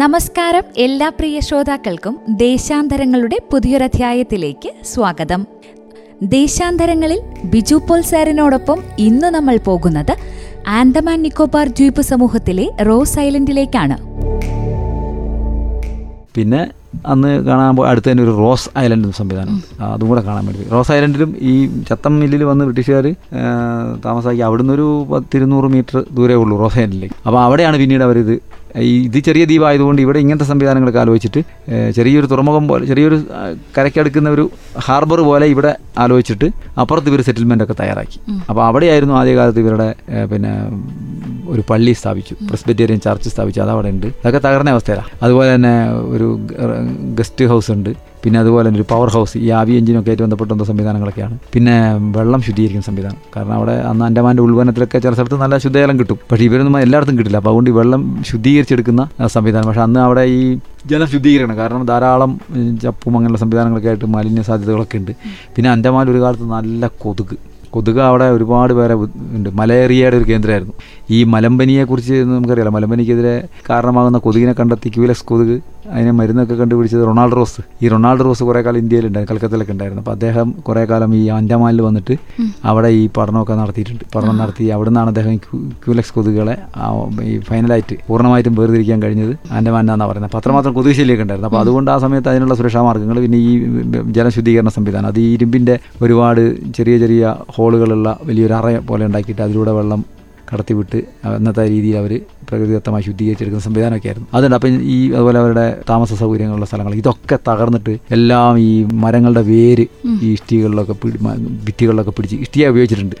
നമസ്കാരം എല്ലാ പ്രിയ ശ്രോതാക്കൾക്കും ദേശാന്തരങ്ങളുടെ പുതിയൊരധ്യായത്തിലേക്ക് സ്വാഗതം. ദേശാന്തരങ്ങളിൽ ബിജു പോൾ സാറിനോടൊപ്പം ഇന്ന് നമ്മൾ പോകുന്നത് ആൻഡമാൻ നിക്കോബാർ ദ്വീപ് സമൂഹത്തിലെ റോസ് ഐലൻഡിലേക്കാണ്. പിന്നെ അന്ന് കാണാൻ അടുത്ത് തന്നെ ഒരു റോസ് ഐലൻഡ് സംവിധാനം. അതും കൂടെ കാണാൻ വേണ്ടി. റോസ് ഐലൻഡിലും ഈ ചത്തം മില്ലിൽ വന്ന് ബ്രിട്ടീഷുകാർ താമസാക്കി അവിടുന്ന് ഒരു പത്തിരുന്നൂറ് മീറ്റർ ദൂരേ ഉള്ളൂ റോസ് ഐലൻഡിലേക്ക്. അപ്പോൾ അവിടെയാണ് പിന്നീട് അവരിത് ഇത് ചെറിയ ദ്വീപായതുകൊണ്ട് ഇവിടെ ഇങ്ങനത്തെ സംവിധാനങ്ങളൊക്കെ ആലോചിച്ചിട്ട് ചെറിയൊരു തുറമുഖം പോലെ ചെറിയൊരു കരയ്ക്കടുക്കുന്ന ഒരു ഹാർബർ പോലെ ഇവിടെ ആലോചിച്ചിട്ട് അപ്പുറത്ത് ഇവർ സെറ്റിൽമെന്റ് ഒക്കെ തയ്യാറാക്കി. അപ്പോൾ അവിടെയായിരുന്നു ആദ്യകാലത്ത് ഇവരുടെ പിന്നെ ഒരു പള്ളി സ്ഥാപിച്ചു. പ്രസ്ബറ്റേറിയൻ ചർച്ച് സ്ഥാപിച്ചു. അത് അവിടെ ഉണ്ട് അതൊക്കെ തകർന്ന അവസ്ഥയിലാണ് അതുപോലെ തന്നെ ഒരു ഗസ്റ്റ് ഹൗസ് ഉണ്ട് പിന്നെ അതുപോലെ തന്നെ ഒരു പവർ ഹൗസ് ഈ ആവി എഞ്ചിനൊക്കെ ആയിട്ട് ബന്ധപ്പെട്ട എന്തോ സംവിധാനങ്ങളൊക്കെയാണ്. പിന്നെ വെള്ളം ശുദ്ധീകരിക്കുന്ന സംവിധാനം. കാരണം അവിടെ അന്ന് അൻഡമാന്റെ ഉൾവനത്തിലൊക്കെ ചില സ്ഥലത്ത് നല്ല ശുദ്ധജലം കിട്ടും. പക്ഷേ ഇവരൊന്നും എല്ലായിടത്തും കിട്ടില്ല. അപ്പോൾ അതുകൊണ്ട് ഈ വെള്ളം ശുദ്ധീകരിച്ചെടുക്കുന്ന സംവിധാനം. പക്ഷേ അന്ന് അവിടെ ഈ ജലം ശുദ്ധീകരിക്കണം കാരണം ധാരാളം ചപ്പും അങ്ങനെയുള്ള സംവിധാനങ്ങളൊക്കെ ആയിട്ട് മാലിന്യ സാധ്യതകളൊക്കെ ഉണ്ട് പിന്നെ അൻഡമാൻ ഒരു കാലത്ത് നല്ല കൊതുക്. കൊതുക് അവിടെ ഒരുപാട് പേരെ ഉണ്ട്. മലേറിയയുടെ ഒരു കേന്ദ്രമായിരുന്നു. ഈ മലമ്പനിയെക്കുറിച്ച് നമുക്കറിയാലോ. മലമ്പനിക്കെതിരെ കാരണമാകുന്ന കൊതുകിനെ കണ്ടെത്തി ക്യൂലെക്സ് കൊതുക് അതിനെ മരുന്നൊക്കെ കണ്ടുപിടിച്ചത് റൊണാൾഡ് റോസ്. ഈ റൊണാൾഡ് റോസ് കുറേ കാലം ഇന്ത്യയിലുണ്ടായിരുന്നു കൽക്കത്തയിലൊക്കെ ഉണ്ടായിരുന്നു. അപ്പോൾ അദ്ദേഹം കുറേ കാലം ഈ അൻഡമാനിൽ വന്നിട്ട് അവിടെ ഈ പഠനമൊക്കെ നടത്തിയിട്ടുണ്ട്. പഠനം നടത്തി അവിടെ നിന്നാണ് അദ്ദേഹം ക്യൂലക്സ് ക്യൂലെക്സ് കൊതുകുകളെ ഈ ഫൈനലായിട്ട് പൂർണമായിട്ടും വേർതിരിക്കാൻ കഴിഞ്ഞത് ആൻഡമാനാന്നാണ് പറയുന്നത്. അപ്പോൾ അത്രമാത്രം കൊതുക് ശല്യമൊക്കെ ഉണ്ടായിരുന്നു. അപ്പോൾ അതുകൊണ്ട് ആ സമയത്ത് അതിനുള്ള സുരക്ഷാ മാർഗങ്ങൾ പിന്നെ ഈ ജലശുദ്ധീകരണ സംവിധാനം അത് ഈ ഇരുമ്പിന്റെ ഒരുപാട് ചെറിയ ചെറിയ ഹോളുകളുള്ള വലിയൊരു അറ പോലെ ഉണ്ടാക്കിയിട്ട് അതിലൂടെ വെള്ളം കടത്തിവിട്ട് അന്നത്തെ രീതിയിൽ അവർ പ്രകൃതിദത്തമായി ശുദ്ധീകരിച്ചെടുക്കുന്ന സംവിധാനമൊക്കെ ആയിരുന്നു. അതുകൊണ്ട് അപ്പം ഈ അതുപോലെ അവരുടെ താമസ സൗകര്യങ്ങളുള്ള സ്ഥലങ്ങൾ ഇതൊക്കെ തകർന്നിട്ട് എല്ലാം ഈ മരങ്ങളുടെ വേര് ഈ ഇഷ്ടികളിലൊക്കെ പിടി ഭിത്തികളിലൊക്കെ പിടിച്ച് ഇഷ്ടിയെ ഉപയോഗിച്ചിട്ടുണ്ട്.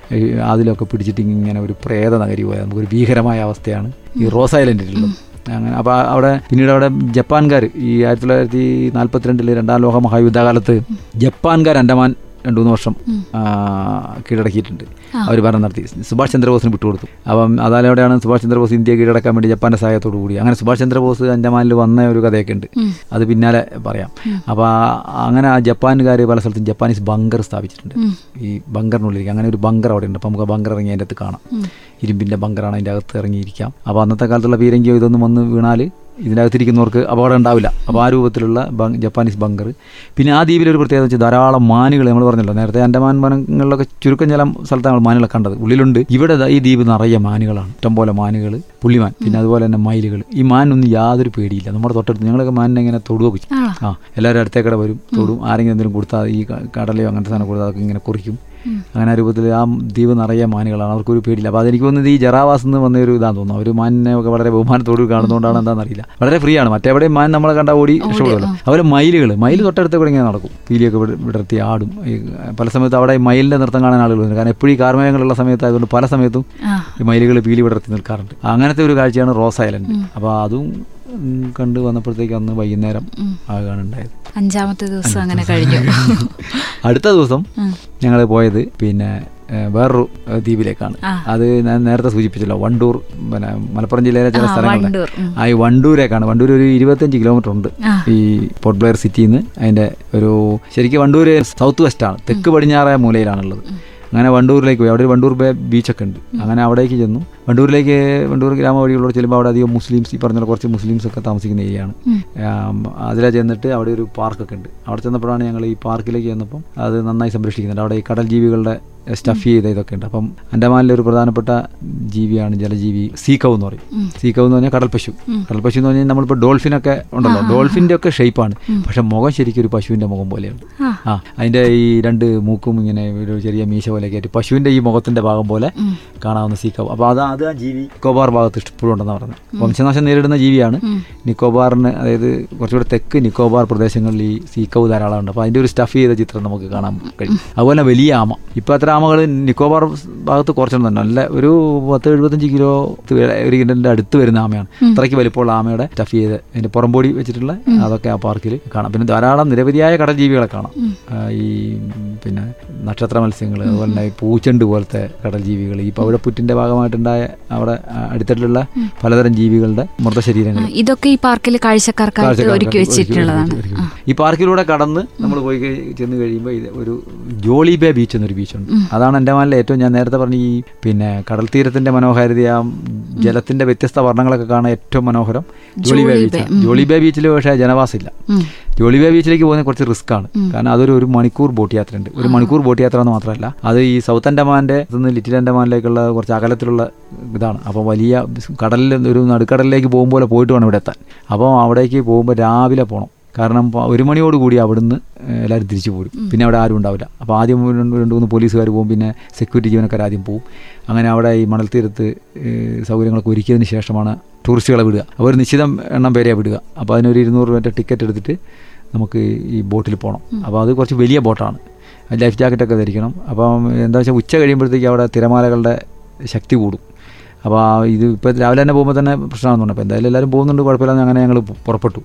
അതിലൊക്കെ പിടിച്ചിട്ട് ഇങ്ങനെ ഒരു പ്രേത നഗരി പോയാൽ നമുക്കൊരു ഭീകരമായ അവസ്ഥയാണ് ഈ റോസ് ഐലൻഡിലുള്ളത്. അങ്ങനെ അപ്പോൾ അവിടെ പിന്നീട് അവിടെ ജപ്പാൻകാർ ഈ ആയിരത്തി തൊള്ളായിരത്തി നാൽപ്പത്തിരണ്ടിൽ രണ്ടാം ലോക മഹായുദ്ധകാലത്ത് ജപ്പാൻകാർ അൻഡമാൻ രണ്ടു മൂന്ന് വർഷം കീഴടക്കിയിട്ടുണ്ട്. അവർ ഭരണം നടത്തി. സുഭാഷ് ചന്ദ്രബോസിന് വിട്ടുകൊടുത്തു. അപ്പം അതാലോടെയാണ് സുഭാഷ് ചന്ദ്രബോസ് ഇന്ത്യ കീഴടക്കാൻ വേണ്ടി ജപ്പാന്റെ സഹായത്തോടു കൂടി. അങ്ങനെ സുഭാഷ് ചന്ദ്രബോസ് അൻഡമാനിൽ വന്ന ഒരു കഥയൊക്കെ ഉണ്ട്. അത് പിന്നാലെ പറയാം. അപ്പോൾ അങ്ങനെ ആ ജപ്പാനുകാർ പല സ്ഥലത്തും ജപ്പാനീസ് ബങ്കർ സ്ഥാപിച്ചിട്ടുണ്ട്. ഈ ബങ്കറിനുള്ളിലേക്ക്. അങ്ങനെ ഒരു ബങ്കർ അവിടെ ഉണ്ട്. അപ്പോൾ നമുക്ക് ആ ബങ്കർ ഇറങ്ങി അതിന്റെ അകത്ത് കാണാം. ഇരുമ്പിന്റെ ബങ്കറാണ് അതിന്റെ അകത്ത് ഇറങ്ങിയിരിക്കാം. അപ്പോൾ അന്നത്തെ കാലത്തുള്ള പീരങ്കിയോ ഇതൊന്നും വന്ന് വീണാൽ ഇതിനകത്തിരിക്കുന്നവർക്ക് അപകടം ഉണ്ടാവില്ല. അപ്പോൾ ആ രൂപത്തിലുള്ള ജപ്പാനീസ് ബങ്കർ. പിന്നെ ആ ദ്വീപിലൊരു പ്രത്യേകത വെച്ചാൽ ധാരാളം മാനുകൾ നമ്മൾ പറഞ്ഞല്ലോ. നേരത്തെ അൻഡമാൻ വനങ്ങളിലൊക്കെ ചുരുക്കം ചില സ്ഥലത്താണ് മാനുകളെ കണ്ടത്. ഉള്ളിലുണ്ട്. ഇവിടെ ഈ ദ്വീപ് നിറയെ മാനുകളാണ്. ഇഷ്ടംപോലെ മാനുകൾ പുള്ളിമാൻ പിന്നെ അതുപോലെ തന്നെ മയിലുകൾ ഈ മാനൊന്നും യാതൊരു പേടിയില്ല. നമ്മുടെ തൊട്ടടുത്ത് ഞങ്ങളൊക്കെ മാനിനെ ഇങ്ങനെ തൊടുകയൊക്കെ ചെയ്യും ആ എല്ലാവരും അടുത്തേക്കടെ വരും തൊടും. ആരെങ്കിലും എന്തെങ്കിലും കൊടുത്താൽ ഈ കടലയോ അങ്ങനത്തെ സാധനം കൊടുത്താൽ ഇങ്ങനെ കുറിക്കും. അങ്ങനെ ആ രൂപത്തിൽ ആ ദ്വീപ് നിറയെ മാനുകളാണ്. അവർക്കൊരു പേടിയില്ല. അപ്പോൾ അതെനിക്ക് തോന്നുന്നത് ഈ ജറാവാസ് എന്ന് വന്ന ഒരു ഇതാന്ന് തോന്നുന്നു. അവർ മാനിനെ ഒക്കെ വളരെ ബഹുമാനത്തോട് കാണുന്നതുകൊണ്ടാണ് എന്താണെന്നറിയില്ല വളരെ ഫ്രീ ആണ്. മറ്റെവിടെയും മാൻ നമ്മളെ കണ്ട ഓടി രക്ഷപ്പെടുമല്ലോ അവർ മയിലുകൾ മയിൽ തൊട്ടടുത്ത് കൂടെ ഇങ്ങനെ നടക്കും. പീലിയൊക്കെ വിടർത്തി ആടും. പല സമയത്ത് അവിടെ മയിലിന്റെ നൃത്തം കാണാൻ ആളുകൾ വരുന്നത് കാരണം എപ്പോഴും ഈ കാർമേഘങ്ങളുള്ള സമയത്ത് ആയതുകൊണ്ട് പല സമയത്തും ഈ മയിലുകൾ പീലി വിടർത്തി നിൽക്കാറുണ്ട്. അങ്ങനത്തെ ഒരു കാഴ്ചയാണ് റോസ് ഐലൻഡ്. അപ്പോൾ അതും കണ്ട് വന്നപ്പോഴത്തേക്ക് അന്ന് വൈകുന്നേരം ആകാണ് ഉണ്ടായത്. അഞ്ചാമത്തെ ദിവസം അങ്ങനെ കഴിഞ്ഞു. അടുത്ത ദിവസം ഞങ്ങൾ പോയത് പിന്നെ വേറൊരു ദ്വീപിലേക്കാണ്. അത് ഞാൻ നേരത്തെ സൂചിപ്പിച്ചല്ലോ വണ്ടൂർ പിന്നെ മലപ്പുറം ജില്ലയിലെ ചില സ്ഥലങ്ങളുണ്ട് ആ ഈ വണ്ടൂരേക്കാണ്. വണ്ടൂർ ഒരു ഇരുപത്തഞ്ച് കിലോമീറ്റർ ഉണ്ട് ഈ പോർട്ട് ബ്ലെയർ സിറ്റിയിൽ നിന്ന് അതിന്റെ ഒരു ശരിക്കും വണ്ടൂർ സൗത്ത് വെസ്റ്റാണ് തെക്ക് പടിഞ്ഞാറേ മൂലയിലാണുള്ളത്. അങ്ങനെ വണ്ടൂരിലേക്ക് പോയി. അവിടെ ഒരു വണ്ടൂർ ബേ ബീച്ചൊക്കെ ഉണ്ട്. അങ്ങനെ അവിടേക്ക് ചെന്നു. വണ്ടൂരിലേക്ക് വണ്ടൂർ ഗ്രാമ വഴികളിലൂടെ ചെല്ലുമ്പോൾ അവിടെ അധികം മുസ്ലിംസ് ഈ പറഞ്ഞ കുറച്ച് മുസ്ലിംസ് ഒക്കെ താമസിക്കുന്ന ഏരിയയാണ്. അതിലെ ചെന്നിട്ട് അവിടെ ഒരു പാർക്കൊക്കെ ഉണ്ട്. അവിടെ ചെന്നപ്പോഴാണ് ഞങ്ങൾ ഈ പാർക്കിലേക്ക് ചെന്നപ്പം അത് നന്നായി സംരക്ഷിക്കുന്നുണ്ട് അവിടെ ഈ കടൽ ജീവികളുടെ സ്റ്റഫ് ചെയ്ത ഇതൊക്കെ ഉണ്ട്. അപ്പം അൻഡമാനിലെ ഒരു പ്രധാനപ്പെട്ട ജീവിയാണ് ജലജീവി സീക്കവ് എന്ന് പറയും. സീക്കവ് എന്ന് പറഞ്ഞാൽ കടൽ പശു. കടൽ പശു എന്ന് പറഞ്ഞാൽ നമ്മളിപ്പോൾ ഡോൾഫിനൊക്കെ ഉണ്ടല്ലോ. ഡോൾഫിന്റെ ഒക്കെ ഷേപ്പാണ് പക്ഷെ മുഖം ശരിക്കും ഒരു പശുവിന്റെ മുഖം പോലെയാണ്. ആ. അതിന്റെ ഈ രണ്ട് മൂക്കും ഇങ്ങനെ ഒരു ചെറിയ മീശ പോലെ ആയിട്ട് പശുവിന്റെ ഈ മുഖത്തിന്റെ ഭാഗം പോലെ കാണാവുന്ന സീക്കവ് അപ്പോൾ അത് അത് ആ ജീവി. നിക്കോബാർ ഭാഗത്ത് ഇഷ്ടപ്പെടും ഉണ്ടെന്ന് പറഞ്ഞത് വംശനാശം നേരിടുന്ന ജീവിയാണ്. നിക്കോബാറിന് അതായത് കുറച്ചുകൂടെ തെക്ക് നിക്കോബാർ പ്രദേശങ്ങളിൽ ഈ സീക്കവ് ധാരാളം ഉണ്ട് അപ്പോൾ അതിന്റെ ഒരു സ്റ്റഫ് ചെയ്ത ചിത്രം നമുക്ക് കാണാൻ കഴിയും. അതുപോലെ വലിയ ആമ. ഇപ്പോൾ അത്ര ആമകൾ നിക്കോബാർ ഭാഗത്ത് കുറച്ചെണ്ണം തന്നെ നല്ല ഒരു പത്ത് എഴുപത്തഞ്ച് കിലോ ഒരു കിലോന്റെ അടുത്ത് വരുന്ന ആമയാണ്. അത്രയ്ക്ക് വലിപ്പമുള്ള ആമയുടെ സ്റ്റഫ് ചെയ്ത് അതിന്റെ പുറംപോടി വെച്ചിട്ടുള്ള അതൊക്കെ ആ പാർക്കിൽ കാണാം. പിന്നെ ധാരാളം നിരവധിയായ കടൽ ജീവികളെ കാണാം ഈ പിന്നെ നക്ഷത്ര മത്സ്യങ്ങൾ അതുപോലെ തന്നെ പൂച്ചെണ്ട് പോലത്തെ കടൽ ജീവികൾ ഈ പവിഴപ്പുറ്റിന്റെ ഭാഗമായിട്ടുണ്ടായ അവിടെ അടുത്തിട്ടുള്ള പലതരം ജീവികളുടെ മൃതശരീരങ്ങൾ. ഇതൊക്കെ ഈ പാർക്കിൽ കാഴ്ചക്കാർക്ക് ഒരുക്കി വെച്ചിട്ടുള്ളതാണ്. ഈ പാർക്കിലൂടെ കടന്ന് നമ്മൾ പോയി ചെന്ന് കഴിയുമ്പോൾ ഇത് ഒരു ജോളി ബേ ബീച്ച് എന്നൊരു ബീച്ചുണ്ട്. അതാണ് അൻഡമാനിലെ ഏറ്റവും ഞാൻ നേരത്തെ പറഞ്ഞ ഈ പിന്നെ കടൽ തീരത്തിന്റെ മനോഹാരിത ആ ജലത്തിന്റെ വ്യത്യസ്ത വർണങ്ങളൊക്കെ കാണാൻ ഏറ്റവും മനോഹരം Jolly Bay beach. Jolly Bay ബീച്ചിൽ പക്ഷേ ജനവാസമില്ല. ഉം. ജോളി ബേ ബീച്ചിലേക്ക് പോകുന്നത് കുറച്ച് റിസ്ക് ആണ്. കാരണം അതൊരു ഒരു മണിക്കൂർ ബോട്ട് യാത്ര ഉണ്ട് ഒരു മണിക്കൂർ ബോട്ട് യാത്ര എന്ന് മാത്രമല്ല അത് ഈ സൗത്ത് അൻഡമാന്റെ നിന്ന് ലിറ്റിൽ അൻഡമാനിലേക്കുള്ള കുറച്ച് അകലത്തിലുള്ള ഇതാണ്. അപ്പോൾ വലിയ കടലിൽ ഒരു നടുക്കടലിലേക്ക് പോകുമ്പോൾ പോയിട്ട് വേണം ഇവിടെ എത്താൻ. അപ്പോൾ അവിടേക്ക് പോകുമ്പോൾ രാവിലെ പോകണം കാരണം ഒരു മണിയോട് കൂടി അവിടുന്ന് എല്ലാവരും തിരിച്ചു പോരും. പിന്നെ അവിടെ ആരും ഉണ്ടാവില്ല. അപ്പോൾ ആദ്യം രണ്ട് രണ്ട് മൂന്ന് പോലീസുകാർ പോകും പിന്നെ സെക്യൂരിറ്റി ജീവനക്കാർ ആദ്യം പോകും അങ്ങനെ അവിടെ ഈ മണൽ തീരത്ത് സൗകര്യങ്ങളൊക്കെ ഒരുക്കിയതിന് ശേഷമാണ് ടൂറിസ്റ്റുകളെ വിടുക. അപ്പോൾ ഒരു നിശ്ചിത എണ്ണം പേരെ വിടുക. അപ്പോൾ അതിനൊരു ഇരുന്നൂറ് രൂപ ടിക്കറ്റ് എടുത്തിട്ട് നമുക്ക് ഈ ബോട്ടിൽ പോകണം അപ്പോൾ അത് കുറച്ച് വലിയ ബോട്ടാണ്. ലൈഫ് ജാക്കറ്റൊക്കെ ധരിക്കണം. അപ്പം എന്താ വെച്ചാൽ ഉച്ച കഴിയുമ്പോഴത്തേക്ക് അവിടെ തിരമാലകളുടെ ശക്തി കൂടും. അപ്പോൾ ആ ഇത് ഇപ്പോൾ രാവിലെ തന്നെ പോകുമ്പോൾ തന്നെ പ്രശ്നമാണെന്ന് പറഞ്ഞു. അപ്പോൾ എന്തായാലും എല്ലാവരും പോകുന്നുണ്ട് കുഴപ്പമില്ലാന്ന് അങ്ങനെ ഞങ്ങൾ പുറപ്പെട്ടു.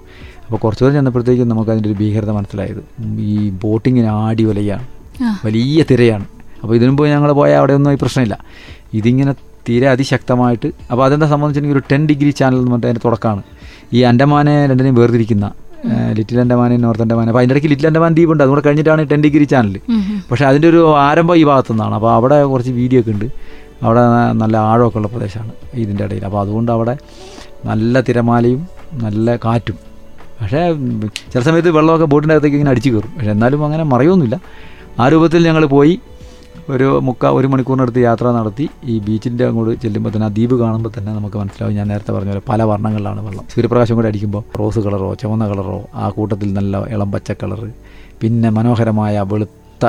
അപ്പോൾ കുറച്ചു ദൂരം ചെന്നപ്പോഴത്തേക്കും നമുക്ക് അതിന്റെ ഒരു ഭീകരത മനസ്സിലായത്. ഈ ബോട്ടിങ്ങിന് ആടി വലയാണ്. വലിയ തിരയാണ്. അപ്പോൾ ഇതിനു പോയി ഞങ്ങൾ പോയാൽ അവിടെ ഒന്നും ഈ പ്രശ്നമില്ല. ഇതിങ്ങനെ തീരെ അതിശക്തമായിട്ട് അപ്പോൾ അതെന്താ സംബന്ധിച്ചിട്ടുണ്ടെങ്കിൽ ഒരു ടെൻ ഡിഗ്രി ചാനൽ എന്ന് പറഞ്ഞിട്ട് അതിന്റെ തുടക്കമാണ്. ഈ അൻഡമാനെ രണ്ടിനെയും വേർതിരിക്കുന്ന ലിറ്റിൽ അൻഡമാനെ നോർത്ത് അൻഡമാൻ അപ്പോൾ അതിന്റെ ഇടയ്ക്ക് ലിറ്റിൽ അൻഡമാൻ ദ്വീപുണ്ട് അതുകൂടെ കഴിഞ്ഞിട്ടാണ് ടെൻ ഡിഗ്രി ചാനൽ പക്ഷേ അതിന്റെ ഒരു ആരംഭം ഈ ഭാഗത്തു നിന്നാണ് അപ്പോൾ അവിടെ കുറച്ച് വീഡിയോ ഒക്കെ ഉണ്ട്. അവിടെ നല്ല ആഴമൊക്കെ ഉള്ള പ്രദേശമാണ് ഇതിന്റെ ഇടയിൽ. അപ്പോൾ അതുകൊണ്ട് അവിടെ നല്ല തിരമാലയും നല്ല കാറ്റും. പക്ഷേ ചില സമയത്ത് വെള്ളമൊക്കെ ബോട്ടിന്റെ അകത്തേക്ക് ഇങ്ങനെ അടിച്ചു കയറും. പക്ഷേ എന്നാലും അങ്ങനെ മറയൊന്നുമില്ല. ആ രൂപത്തിൽ ഞങ്ങൾ പോയി ഒരു മുക്ക ഒരു മണിക്കൂറിനടുത്ത് യാത്ര നടത്തി ഈ ബീച്ചിന്റെ അങ്ങോട്ട് ചെല്ലുമ്പോൾ തന്നെ ആ ദ്വീപ് കാണുമ്പോൾ തന്നെ നമുക്ക് മനസ്സിലാവും. ഞാൻ നേരത്തെ പറഞ്ഞ പോലെ പല വർണങ്ങളിലാണ് വെള്ളം. സൂര്യപ്രകാശം കൂടെ അടിക്കുമ്പോൾ റോസ് കളറോ ചുവന്ന കളറോ ആ കൂട്ടത്തിൽ നല്ല ഇളം പച്ച കളറ് പിന്നെ മനോഹരമായ വെളുത്ത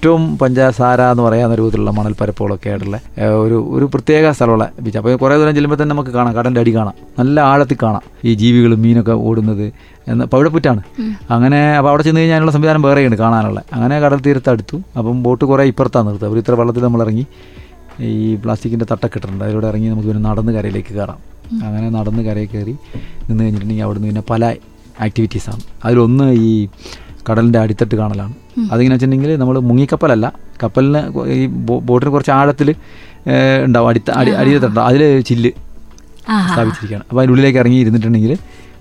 ഏറ്റവും പഞ്ചസാര എന്ന് പറയാവുന്ന രൂപത്തിലുള്ള മണൽപ്പരപ്പുകളൊക്കെ ആയിട്ടുള്ള ഏഹ്, ഒരു ഒരു പ്രത്യേക സ്ഥലമുള്ള ബീച്ച് അപ്പോൾ കുറേ ദൂരം ചെല്ലുമ്പോൾ തന്നെ നമുക്ക് കാണാം കടന്റെ അടി കാണാം. നല്ല ആഴത്തിൽ കാണാം. ഈ ജീവികളും മീനൊക്കെ ഓടുന്നത് എന്ന് പവിഴപ്പുറ്റാണ്. അങ്ങനെ അപ്പോൾ അവിടെ ചെന്ന് കഴിഞ്ഞാൽ അതിനുള്ള സംവിധാനം വേറെയുണ്ട് കാണാനുള്ള. അങ്ങനെ കടൽ തീരത്ത് അടുത്തു. അപ്പം ബോട്ട് കുറേ ഇപ്പുറത്താണ് നിർത്തുക. അവർ ഇത്ര വെള്ളത്തിൽ നമ്മൾ ഇറങ്ങി ഈ പ്ലാസ്റ്റിക്കിന്റെ തട്ടൊക്കെ ഇട്ടിട്ടുണ്ട്. അതിലൂടെ ഇറങ്ങി നമുക്ക് പിന്നെ നടന്ന് കരയിലേക്ക് കയറാം. അങ്ങനെ നടന്ന് കരയിൽ കയറി നിന്ന് കഴിഞ്ഞിട്ടുണ്ടെങ്കിൽ അവിടുന്ന് പിന്നെ പല ആക്ടിവിറ്റീസാണ് അതിലൊന്ന് ഈ കടലിന്റെ അടിത്തട്ട് കാണലാണ്. അതിങ്ങനെ വെച്ചിട്ടുണ്ടെങ്കിൽ നമ്മൾ മുങ്ങിക്കപ്പലല്ല. കപ്പലിന് ഈ ബോട്ടിന് കുറച്ച് ആഴത്തിൽ ഉണ്ടാവും. അടി അടി അടിയിലുണ്ടാവും അതിൽ ചില്ല് സ്ഥാപിച്ചിരിക്കുകയാണ്. അപ്പോൾ അതിന്റെ ഉള്ളിലേക്ക് ഇറങ്ങി ഇരുന്നിട്ടുണ്ടെങ്കിൽ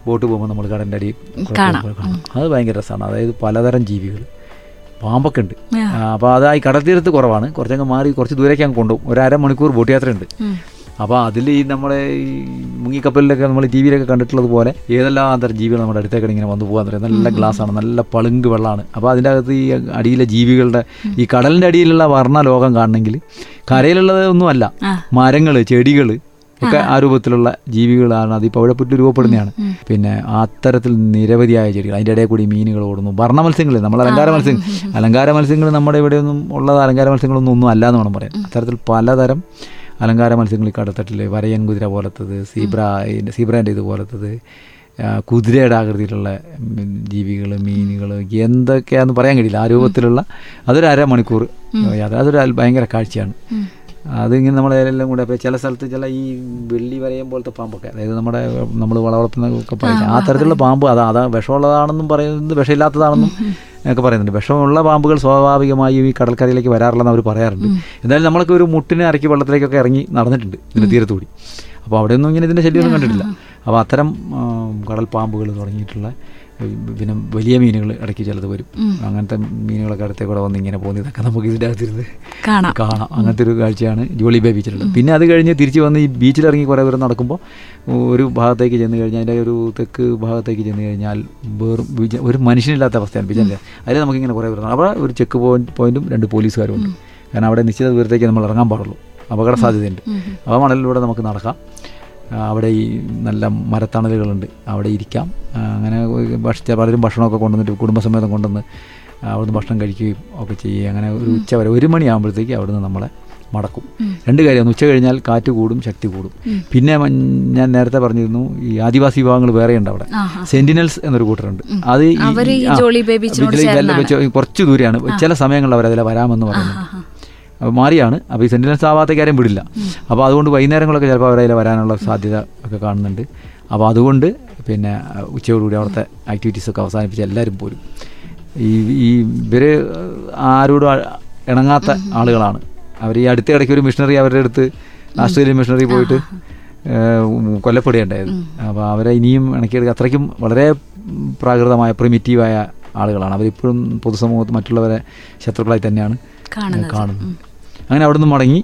ബോട്ട് പോകുമ്പോൾ നമ്മൾ കടന്റെ അടി കാണാം. അത് ഭയങ്കര രസമാണ്. അതായത് പലതരം ജീവികൾ. പാമ്പൊക്കെ ഉണ്ട്. അപ്പോൾ അതായി ഈ കടൽ തീരത്ത് കുറവാണ്. കുറച്ചങ്ങ് മാറി കുറച്ച് ദൂരേക്ക് അങ്ങ് കൊണ്ടുപോകും. ഒരു അരമണിക്കൂർ ബോട്ട് യാത്രയുണ്ട്. അപ്പോൾ അതിൽ ഈ നമ്മുടെ ഈ മുങ്ങിക്കപ്പലിലൊക്കെ നമ്മൾ ടി വിയിലൊക്കെ കണ്ടിട്ടുള്ളത് പോലെ ഏതെല്ലാം തരം ജീവികൾ നമ്മുടെ അടുത്തേക്ക് ഇങ്ങനെ വന്നു പോകാൻ തുടങ്ങി നല്ല ഗ്ലാസ്സാണ് നല്ല പളുങ്ക് വെള്ളമാണ് അപ്പോൾ അതിന്റെ അകത്ത് ഈ അടിയിലെ ജീവികളുടെ ഈ കടലിന്റെ അടിയിലുള്ള വർണ ലോകം കാണണമെങ്കിൽ കരയിലുള്ളത് ഒന്നുമല്ല മരങ്ങൾ ചെടികൾ ഒക്കെ ആ രൂപത്തിലുള്ള ജീവികളാണ്. അത് ഈ പവിഴപ്പുറ്റ് രൂപപ്പെടുന്നതാണ്. പിന്നെ അത്തരത്തിൽ നിരവധിയായ ചെടികൾ അതിന്റെ ഇടയിൽ കൂടി മീനുകൾ ഓടുന്നു. വർണ മത്സ്യങ്ങൾ നമ്മൾ അലങ്കാര മത്സ്യങ്ങൾ അലങ്കാര മത്സ്യങ്ങൾ നമ്മുടെ ഇവിടെയൊന്നും ഉള്ളത് അലങ്കാര മത്സ്യങ്ങളൊന്നും ഒന്നും അല്ല എന്ന് വേണം പറയാം അത്തരത്തിൽ പലതരം അലങ്കാര മത്സ്യങ്ങൾ ഈ കടത്തട്ടിൽ വരയൻ കുതിര പോലത്തത് സീബ്ര സീബ്രന്റെ സീബ്രേന്റെ ഇത് പോലത്തത്. ആ, കുതിരയുടെ ആകൃതിയിലുള്ള ജീവികൾ മീനുകൾ എന്തൊക്കെയാണെന്ന് പറയാൻ കഴിയില്ല. ആ രൂപത്തിലുള്ള അതൊരു അരമണിക്കൂർ. യാത്ര അതൊരു ഭയങ്കര കാഴ്ചയാണ്. അതിങ്ങനെ നമ്മളെല്ലാം കൂടെ അപ്പോൾ ചില സ്ഥലത്ത് ചില ഈ വെള്ളി വരയം പോലത്തെ പാമ്പൊക്കെ അതായത് നമ്മുടെ നമ്മൾ വളവളർത്തുന്നതൊക്കെ പറയും ആ തരത്തിലുള്ള പാമ്പ് അതാ അതാ വിഷമുള്ളതാണെന്നും പറയുന്നത് വിഷമില്ലാത്തതാണെന്നും ഒക്കെ പറയുന്നുണ്ട്. വിഷമുള്ള പാമ്പുകൾ സ്വാഭാവികമായും ഈ കടൽക്കരയിലേക്ക് വരാറില്ലെന്ന് അവർ പറയാറുണ്ട്. എന്തായാലും നമ്മളൊക്കെ ഒരു മുട്ടിനെ ഇറക്കി വെള്ളത്തിലേക്കൊക്കെ ഇറങ്ങി നടന്നിട്ടുണ്ട് ഇതിന്റെ തീരത്തുകൂടി അപ്പോൾ അവിടെയൊന്നും ഇങ്ങനെ ഇതിന്റെ ശല്യമൊന്നും കണ്ടിട്ടില്ല. അപ്പോൾ അത്തരം കടൽ പാമ്പുകൾ തുടങ്ങിയിട്ടുള്ള പിന്നെ വലിയ മീനുകൾ ഇടയ്ക്ക് ചിലത് വരും. അങ്ങനത്തെ മീനുകളൊക്കെ അടുത്തേ കൂടെ വന്ന് ഇങ്ങനെ പോകുന്നത് ഇതൊക്കെ നമുക്ക് ഇതിന്റെ അകത്തിരുന്ന് കാണാം. കാണാം. അങ്ങനത്തെ ഒരു കാഴ്ചയാണ് ജോളി ബേ ബീച്ചിലുള്ളത്. പിന്നെ അത് കഴിഞ്ഞ് തിരിച്ച് വന്ന് ഈ ബീച്ചിലിറങ്ങി കുറേ ദൂരം നടക്കുമ്പോൾ ഒരു ഭാഗത്തേക്ക് ചെന്ന് കഴിഞ്ഞാൽ അതിന്റെ ഒരു തെക്ക് ഭാഗത്തേക്ക് ചെന്ന് കഴിഞ്ഞാൽ വേറും ഒരു മനുഷ്യനില്ലാത്ത അവസ്ഥയാണ് ബീച്ചിന്റെ അതിൽ നമുക്കിങ്ങനെ കുറേ ദൂരം അവിടെ ഒരു ചെക്ക് പോയിന്റ് പോയിന്റും രണ്ട് പോലീസുകാരും ഉണ്ട് കാരണം അവിടെ നിശ്ചിത ദൂരത്തേക്ക് നമ്മൾ ഇറങ്ങാൻ പാടുള്ളൂ. അപകട സാധ്യതയുണ്ട്. അപ്പോൾ മണലിലൂടെ നമുക്ക് നടക്കാം. അവിടെ ഈ നല്ല മരത്തണലുകളുണ്ട്. അവിടെ ഇരിക്കാം. അങ്ങനെ ഭക്ഷ പലരും ഭക്ഷണമൊക്കെ കൊണ്ടുവന്നിട്ട് കുടുംബസമേതം കൊണ്ടുവന്ന് അവിടുന്ന് ഭക്ഷണം കഴിക്കുകയും ഒക്കെ ചെയ്യുകയും അങ്ങനെ ഒരു ഉച്ച വരെ ഒരു മണിയാകുമ്പോഴത്തേക്ക് അവിടുന്ന് നമ്മളെ മടക്കും. രണ്ട് കാര്യമാണ് ഉച്ച കഴിഞ്ഞാൽ കാറ്റ് കൂടും ശക്തി കൂടും. പിന്നെ ഞാൻ നേരത്തെ പറഞ്ഞിരുന്നു ഈ ആദിവാസി വിഭാഗങ്ങൾ വേറെയുണ്ട് അവിടെ. സെന്റിനൽസ് എന്നൊരു കൂട്ടരുണ്ട്. അത് കുറച്ച് ദൂരെയാണ്. ചില സമയങ്ങളിൽ അവർ അതിലെ വരാമെന്ന് പറയുന്നത് ആഹാ. അപ്പോൾ മാറിയാണ്. അപ്പോൾ ഈ സെന്റിനൻസ് ആവാത്ത കാര്യം വിടില്ല. അപ്പോൾ അതുകൊണ്ട് വൈകുന്നേരങ്ങളൊക്കെ ചിലപ്പോൾ അവരതിൽ വരാനുള്ള സാധ്യത ഒക്കെ കാണുന്നുണ്ട്. അപ്പോൾ അതുകൊണ്ട് പിന്നെ ഉച്ചയോടുകൂടി അവിടുത്തെ ആക്ടിവിറ്റീസൊക്കെ അവസാനിപ്പിച്ച് എല്ലാവരും പോരും. ഈ ഈ ഇവർ ആരോടും ഇണങ്ങാത്ത ആളുകളാണ്. അവർ ഈ അടുത്ത ഇടയ്ക്ക് ഒരു മിഷണറി അവരുടെ അടുത്ത് ആസ്ട്രേലിയൻ മിഷണറി പോയിട്ട് കൊല്ലപ്പെടുകയുണ്ടായത്. അപ്പോൾ അവരെ ഇനിയും ഇണക്കിയെടുക്കുക അത്രയ്ക്കും വളരെ പ്രാകൃതമായ പ്രിമിറ്റീവായ ആളുകളാണ്. അവരിപ്പോഴും പൊതുസമൂഹത്തിൽ മറ്റുള്ളവരെ ശത്രുക്കളായി തന്നെയാണ് കാണുന്നത്. അങ്ങനെ അവിടെ നിന്ന് മടങ്ങി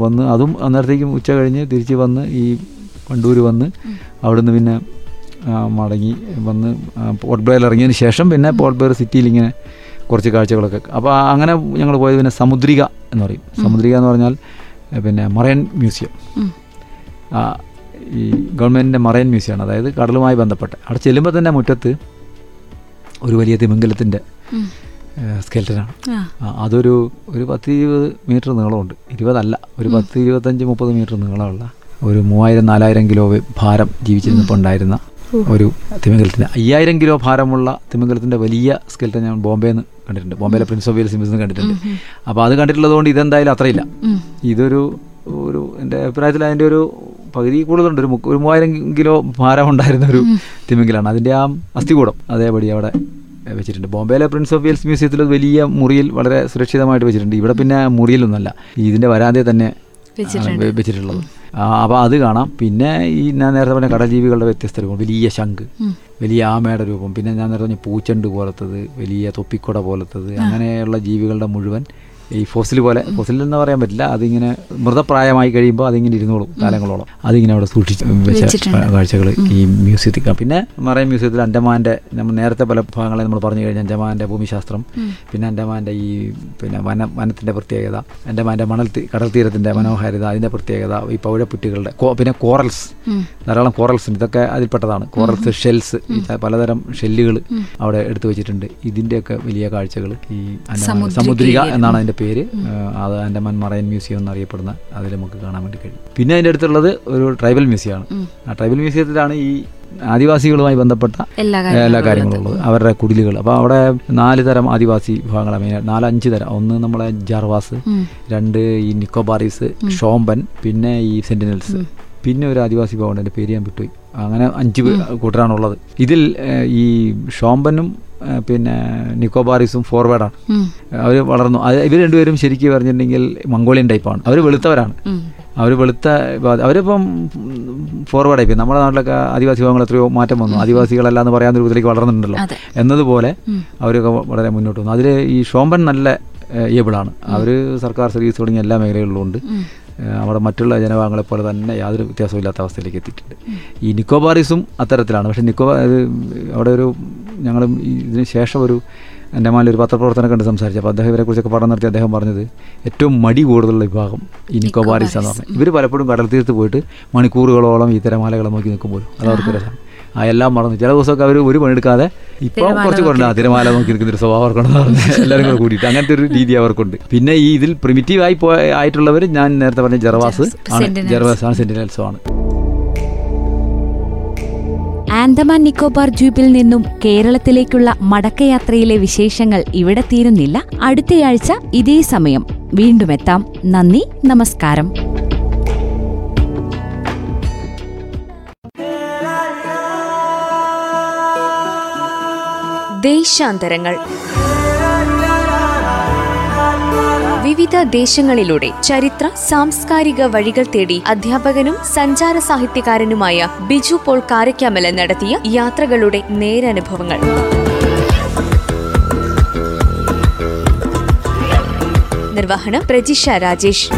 വന്ന്. അതും അന്നേരത്തേക്കും ഉച്ച കഴിഞ്ഞ് തിരിച്ച് വന്ന് ഈ വണ്ടൂർ വന്ന് അവിടുന്ന് പിന്നെ മടങ്ങി വന്ന് പോർട്ട് ബ്ലെയറിൽ ഇറങ്ങിയതിന് ശേഷം പിന്നെ പോർട്ട് ബ്ലെയർ സിറ്റിയിൽ ഇങ്ങനെ കുറച്ച് കാഴ്ചകളൊക്കെ. അപ്പോൾ അങ്ങനെ ഞങ്ങൾ പോയത് പിന്നെ സമുദ്രിക എന്ന് പറയും. സമുദ്രിക എന്ന് പറഞ്ഞാൽ പിന്നെ മറൈൻ മ്യൂസിയം. ഈ ഗവൺമെന്റിന്റെ മറൈൻ മ്യൂസിയമാണ്. അതായത് കടലുമായി ബന്ധപ്പെട്ട്. അവിടെ ചെല്ലുമ്പോൾ തന്നെ മുറ്റത്ത് ഒരു വലിയ തിമിംഗലത്തിന്റെ. സ്കെൽറ്റനാണ്. അതൊരു ഒരു പത്ത് ഇരുപത് മീറ്റർ നീളമുണ്ട്. ഇരുപതല്ല ഒരു പത്ത് ഇരുപത്തഞ്ച് മുപ്പത് മീറ്റർ നീളമുള്ള ഒരു മൂവായിരം നാലായിരം കിലോ ഭാരം ജീവിച്ചിരുന്നപ്പോൾ ഉണ്ടായിരുന്ന ഒരു തിമിംഗലത്തിന്റെ അയ്യായിരം കിലോ ഭാരമുള്ള തിമിംഗലത്തിന്റെ വലിയ സ്കെൽറ്റൻ ഞാൻ ബോംബെയിൽ നിന്ന് കണ്ടിട്ടുണ്ട്. ബോംബെയിലെ പ്രിൻസ് ഓഫ് വെയിൽസ് നിന്ന് കണ്ടിട്ടുണ്ട് അപ്പോൾ അത് കണ്ടിട്ടുള്ളതുകൊണ്ട് ഇതെന്തായാലും അത്രയില്ല. ഇതൊരു ഒരു എന്റെ അഭിപ്രായത്തിൽ അതിന്റെ ഒരു പകുതി കൂടുതലുണ്ട്. ഒരു ഒരു മൂവായിരം കിലോ ഭാരം ഉണ്ടായിരുന്ന ഒരു തിമിംഗലാണ്. അതിന്റെ ആ അസ്ഥികൂടം അതേപടി അവിടെ വെച്ചിട്ടുണ്ട്. ബോംബെയിലെ പ്രിൻസ് ഓഫ് വെയിൽസ് മ്യൂസിയത്തിൽ വലിയ മുറിയിൽ വളരെ സുരക്ഷിതമായിട്ട് വെച്ചിട്ടുണ്ട്. ഇവിടെ പിന്നെ മുറിയിലൊന്നുമല്ല. ഇതിന്റെ വരാതെ തന്നെ. വെച്ചിട്ടുള്ളത്. അപ്പോൾ അത് കാണാം. പിന്നെ ഈ ഞാൻ നേരത്തെ പറഞ്ഞ കടൽജീവികളുടെ വ്യത്യസ്ത രൂപം വലിയ ശംഖ് വലിയ ആമയുടെ രൂപം. പിന്നെ ഞാൻ നേരത്തെ പറഞ്ഞ പൂച്ചണ്ട് പോലത്തത് വലിയ തൊപ്പിക്കുട പോലത്തത് അങ്ങനെയുള്ള ജീവികളുടെ മുഴുവൻ ഈ ഫോസിൽ പോലെ ഫോസിൽ എന്ന് പറയാൻ പറ്റില്ല. അതിങ്ങനെ മൃതപ്രായമായി കഴിയുമ്പോൾ അതിങ്ങനെ ഇരുന്നോളും കാലങ്ങളോളം. അതിങ്ങനെ അവിടെ സൂക്ഷിച്ച് വെച്ച കാഴ്ചകൾ ഈ മ്യൂസിയത്തിൽ. പിന്നെ മറൈൻ മ്യൂസിയത്തിൽ അൻഡമാന്റെ നമ്മൾ നേരത്തെ പല ഭാഗങ്ങളെ നമ്മൾ പറഞ്ഞു കഴിഞ്ഞാൽ അൻഡമാന്റെ ഭൂമിശാസ്ത്രം പിന്നെ അൻഡമാന്റെ ഈ പിന്നെ വന വനത്തിന്റെ പ്രത്യേകത അൻഡമാന്റെ മണൽ കടൽ തീരത്തിന്റെ മനോഹാരിത അതിന്റെ പ്രത്യേകത ഈ പൗഴപ്പുറ്റുകളുടെ പിന്നെ കോറൽസ് ധാരാളം കോറൽസ് ഇതൊക്കെ അതിൽപ്പെട്ടതാണ്. കോറൽസ് ഷെൽസ് പലതരം ഷെല്ലുകൾ അവിടെ എടുത്തു വെച്ചിട്ടുണ്ട്. ഇതിന്റെയൊക്കെ വലിയ കാഴ്ചകൾ ഈ സമുദ്രിക എന്നാണ് അതിന്റെ പേര് അത് ആൻഡമാൻ മറൈൻ മ്യൂസിയം എന്നറിയപ്പെടുന്ന അതിൽ നമുക്ക് കാണാൻ വേണ്ടി കഴിയും. പിന്നെ അതിന്റെ അടുത്തുള്ളത് ഒരു ട്രൈബൽ മ്യൂസിയമാണ്. ആ ട്രൈബൽ മ്യൂസിയത്തിലാണ് ഈ ആദിവാസികളുമായി ബന്ധപ്പെട്ട എല്ലാ കാര്യങ്ങളും ഉള്ളത്. അവരുടെ കുടിലുകൾ. അപ്പോൾ അവിടെ നാല് തരം ആദിവാസി വിഭാഗങ്ങളാണ് മെയിനായിട്ട് നാല് അഞ്ച് തരം. ഒന്ന് നമ്മളെ ജാർവാസ് രണ്ട് ഈ നിക്കോബാറീസ് ഷോംബൻ പിന്നെ ഈ സെന്റിനൽസ് പിന്നെ ഒരു ആദിവാസി വിഭാഗമുണ്ട്. എന്റെ പേര് ഞാൻ വിട്ടുപോയി. അങ്ങനെ അഞ്ച് കൂട്ടരാണുള്ളത്. ഇതിൽ ഈ ഷോംബനും പിന്നെ നിക്കോബാറിസും ഫോർവേഡാണ്. അവർ വളർന്നു. അത് ഇവർ രണ്ടുപേരും ശരിക്കും പറഞ്ഞിട്ടുണ്ടെങ്കിൽ മംഗോളിയൻ ടൈപ്പാണ്. അവർ വെളുത്തവരാണ് അവർ വെളുത്ത അവരിപ്പം ഫോർവേഡായി പോയി നമ്മുടെ നാട്ടിലൊക്കെ ആദിവാസി വിഭാഗങ്ങൾ എത്രയോ മാറ്റം വന്നു. ആദിവാസികളല്ല എന്ന് പറയാൻ രൂപത്തിലേക്ക് വളർന്നിട്ടുണ്ടല്ലോ. എന്നതുപോലെ അവരൊക്കെ വളരെ മുന്നോട്ട് വന്നു. അതിൽ ഈ ഷോമ്പൻ നല്ല ഏബിളാണ് അവർ സർക്കാർ സർവീസ് തുടങ്ങിയ എല്ലാ മേഖലകളിലും ഉണ്ട് അവിടെ മറ്റുള്ള ജനവിഭാഗങ്ങളെ പോലെ തന്നെ യാതൊരു വ്യത്യാസമില്ലാത്ത ഇല്ലാത്ത അവസ്ഥയിലേക്ക് എത്തിയിട്ടുണ്ട്. ഈ നിക്കോബാറിസും അത്തരത്തിലാണ്. പക്ഷേ നിക്കോബാർ അവിടെ ഒരു ഞങ്ങൾ ഇതിന് ശേഷം ഒരു എന്റെ മാലിൽ ഒരു പത്രപ്രവർത്തനം കണ്ട് സംസാരിച്ചു. അപ്പോൾ അദ്ദേഹം ഇവരെക്കുറിച്ചൊക്കെ പഠനം നടത്തി അദ്ദേഹം പറഞ്ഞത് ഏറ്റവും മടി കൂടുതലുള്ള വിഭാഗം ഈ നിക്കോബാരിസ് എന്ന് പറഞ്ഞു ഇവർ പലപ്പോഴും കടൽ തീരത്ത് പോയിട്ട് മണിക്കൂറുകളോളം ഈ തിരമാലകളെ നോക്കി നിൽക്കുമ്പോൾ. അത് അവർക്ക് രസമാണ് ആ എല്ലാം മറന്നു. ചില ദിവസമൊക്കെ അവർ ഒരു പണിയെടുക്കാതെ ഇപ്പോൾ കുറച്ച് കുറഞ്ഞ തിരമാല നോക്കി നിൽക്കുന്ന ഒരു സ്വഭാവം അവർക്കുണ്ടെന്ന് പറഞ്ഞ് എല്ലാവരും കൂടെ കൂടിയിട്ട്. അങ്ങനത്തെ ഒരു രീതി അവർക്കുണ്ട്. പിന്നെ ഈ ഇതിൽ പ്രിമിറ്റീവ് ആയി പോയ ആയിട്ടുള്ളവർ ഞാൻ നേരത്തെ പറഞ്ഞ ജർവാസ് ആണ്. ജർവാസ് ആണ് സെന്റിനൽസോ ആണ്. ആൻഡമാൻ നിക്കോബാർ ദ്വീപിൽ നിന്നും കേരളത്തിലേക്കുള്ള മടക്കയാത്രയിലെ വിശേഷങ്ങൾ ഇവിടെ തീരുന്നില്ല. അടുത്തയാഴ്ച ഇതേ സമയം വീണ്ടും എത്താം. നന്ദി നമസ്കാരം. ദേശാന്തരങ്ങൾ വിവിധ ദേശങ്ങളിലൂടെ ചരിത്ര സാംസ്കാരിക വഴികൾ തേടി അധ്യാപകനും സഞ്ചാര സാഹിത്യകാരനുമായ ബിജു പോൾ കാരക്കാമല നടത്തിയ യാത്രകളുടെ നേരനുഭവങ്ങൾ. നിർവഹണം പ്രജിഷ രാജേഷ്.